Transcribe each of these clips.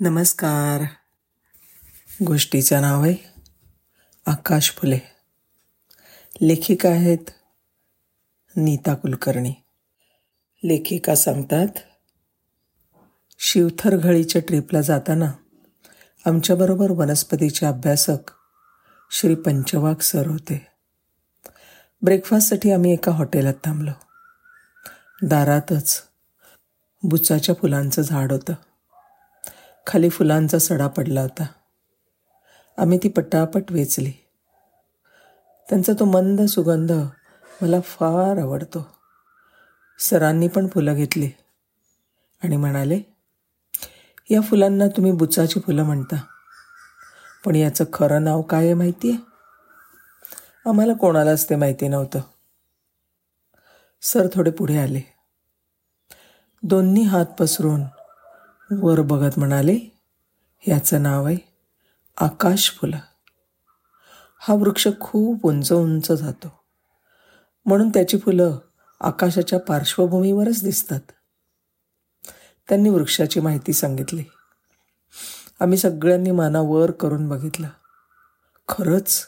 नमस्कार. गोष्टीचं नाव आहे आकाश फुले. लेखिका आहेत नीता कुलकर्णी. लेखिका सांगतात शिवथरघळीच्या ट्रिपला जाताना आमच्याबरोबर वनस्पतीचे अभ्यासक श्री पंचवाग सर होते. ब्रेकफास्टसाठी आम्ही एका हॉटेलात थांबलो. दारातच बुचाच्या फुलांचं झाड होतं. खाली फुलांचा सडा पडला होता. आम्ही ती पटापट वेचली. त्यांचा तो मंद सुगंध मला फार आवडतो. सरांनी पण फुलं घेतली. आणि म्हणाले या फुलांना तुम्ही बुचाची फुलं म्हणता. पण याचं खरं नाव काय आहे माहिती आहे आम्हाला कोणालाच ते माहिती नव्हतं. सर थोडे पुढे आले. दोन्ही हात पसरून वर बघत म्हणाले याचं नाव आहे आकाश फुलं. हा वृक्ष खूप उंच उंच जातो. म्हणून त्याची फुलं आकाशाच्या पार्श्वभूमीवरच दिसतात. त्यांनी वृक्षाची माहिती सांगितली. आम्ही सगळ्यांनी माना वर करून बघितलं. खरंच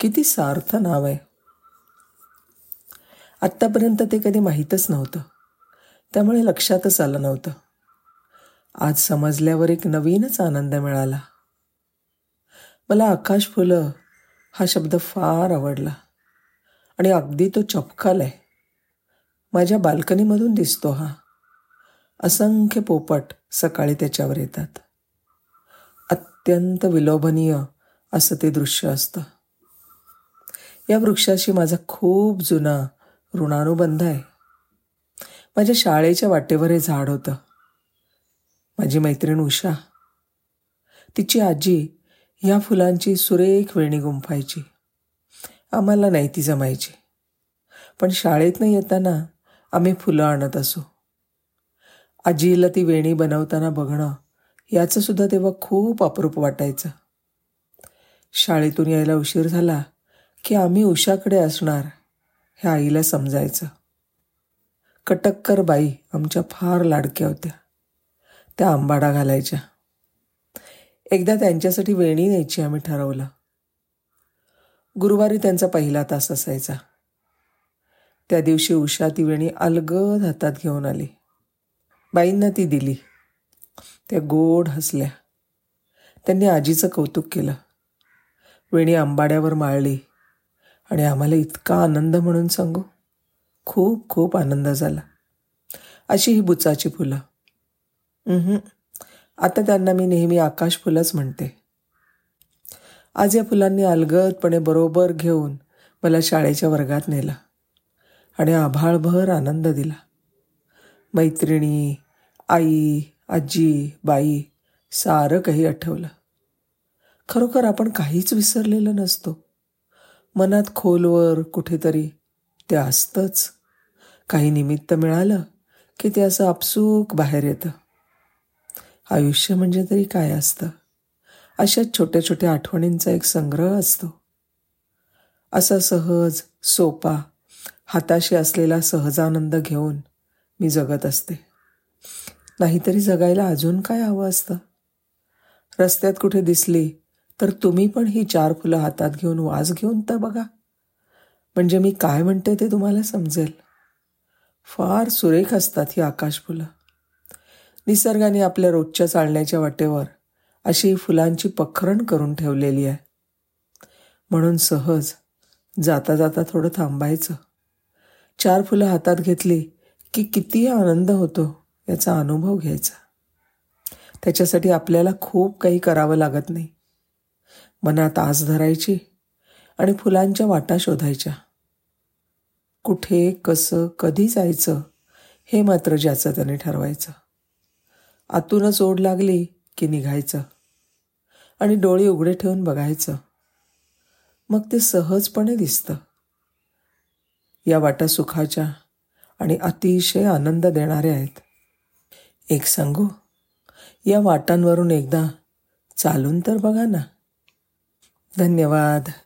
किती सार्थ नाव आहे. आत्तापर्यंत ते कधी माहीतच नव्हतं. त्यामुळे लक्षातच आलं नव्हतं. आज समजल्यावर एक नवीनच आनंद मिळाला. मला आकाश फुलं हा शब्द फार आवडला. आणि अगदी तो चपकाल आहे माझ्या बाल्कनीमधून दिसतो हा. असंख्य पोपट सकाळी त्याच्यावर येतात. अत्यंत विलोभनीय असं ते दृश्य असतं. या वृक्षाशी माझा खूप जुना ऋणानुबंध आहे. माझ्या शाळेच्या वाटेवर हे झाड होतं. माझी मैत्रीण उषा. तिची आजी ह्या फुलांची सुरेख वेणी गुंफायची. आम्हाला नाही ती जमायची. पण शाळेत न येताना आम्ही फुलं आणत असू. आजीला ती वेणी बनवताना बघणं याचं सुद्धा तेव्हा खूप अप्रूप वाटायचं. शाळेतून यायला उशीर झाला की आम्ही उषाकडे असणार हे आईला समजायचं. कटक्कर बाई आमच्या फार लाडक्या होत्या. त्या आंबाडा घालायच्या. एकदा त्यांच्यासाठी वेणी न्यायची आम्ही ठरवलं. गुरुवारी त्यांचा पहिला तास असायचा. त्या दिवशी उषा ती वेणी अलगद हातात घेऊन आली. बाईंना ती दिली. त्या गोड हसल्या. त्यांनी आजीचं कौतुक केलं. वेणी आंबाड्यावर माळली. आणि आम्हाला इतका आनंद म्हणून सांगू खूप खूप आनंद झाला. अशी ही बुचाची फुलं. आता त्यांना मी नेहमी आकाश फुलंच म्हणते. आज या फुलांनी अलगदपणे बरोबर घेऊन मला शाळेच्या वर्गात नेलं आणि आभाळभर आनंद दिला. मैत्रिणी आई आजी बाई सारं काही आठवलं. खरोखर आपण काहीच विसरलेलं नसतो. मनात खोलवर कुठेतरी ते असतंच. काही निमित्त मिळालं की ते असं आपसूक बाहेर येतं. आयुष्य म्हणजे तरी काय असतं? अशा छोट्या छोट्या आठवणींचा एक संग्रह असतो. असा सहज सोपा हाताशी असलेला सहजानंद घेऊन मी जगत असते. नाहीतरी जगायला अजून काय हवं असतं? रस्त्यात कुठे दिसली तर तुम्ही पण ही चार फुलं हातात घेऊन वाज घेऊन तर बघा. म्हणजे मी काय म्हणते ते तुम्हाला समजेल. फार सुरेख असतात ही आकाश फुलं निसर्गाने आपल्या रोजच्या चालण्याच्या वाटेवर अशी फुलांची पखरण करून ठेवलेली आहे. म्हणून सहज जाता जाता थोडं थांबायचं. चार फुलं हातात घेतली की किती आनंद होतो याचा अनुभव घ्यायचा. त्याच्यासाठी आपल्याला खूप काही करावं लागत नाही. मनात आस धरायची आणि फुलांच्या वाटा शोधायच्या. कुठे कसं कधी जायचं हे मात्र ज्याचं त्याने ठरवायचं. आतूनच ओढ लागली की निघायचं. आणि डोळे उघडे ठेवून बघायचं. मग ते सहजपणे दिसतं. या वाटा सुखाच्या आणि अतिशय आनंद देणाऱ्या आहेत. एक सांगू? या वाटांवरून एकदा चालून तर बघा ना. धन्यवाद.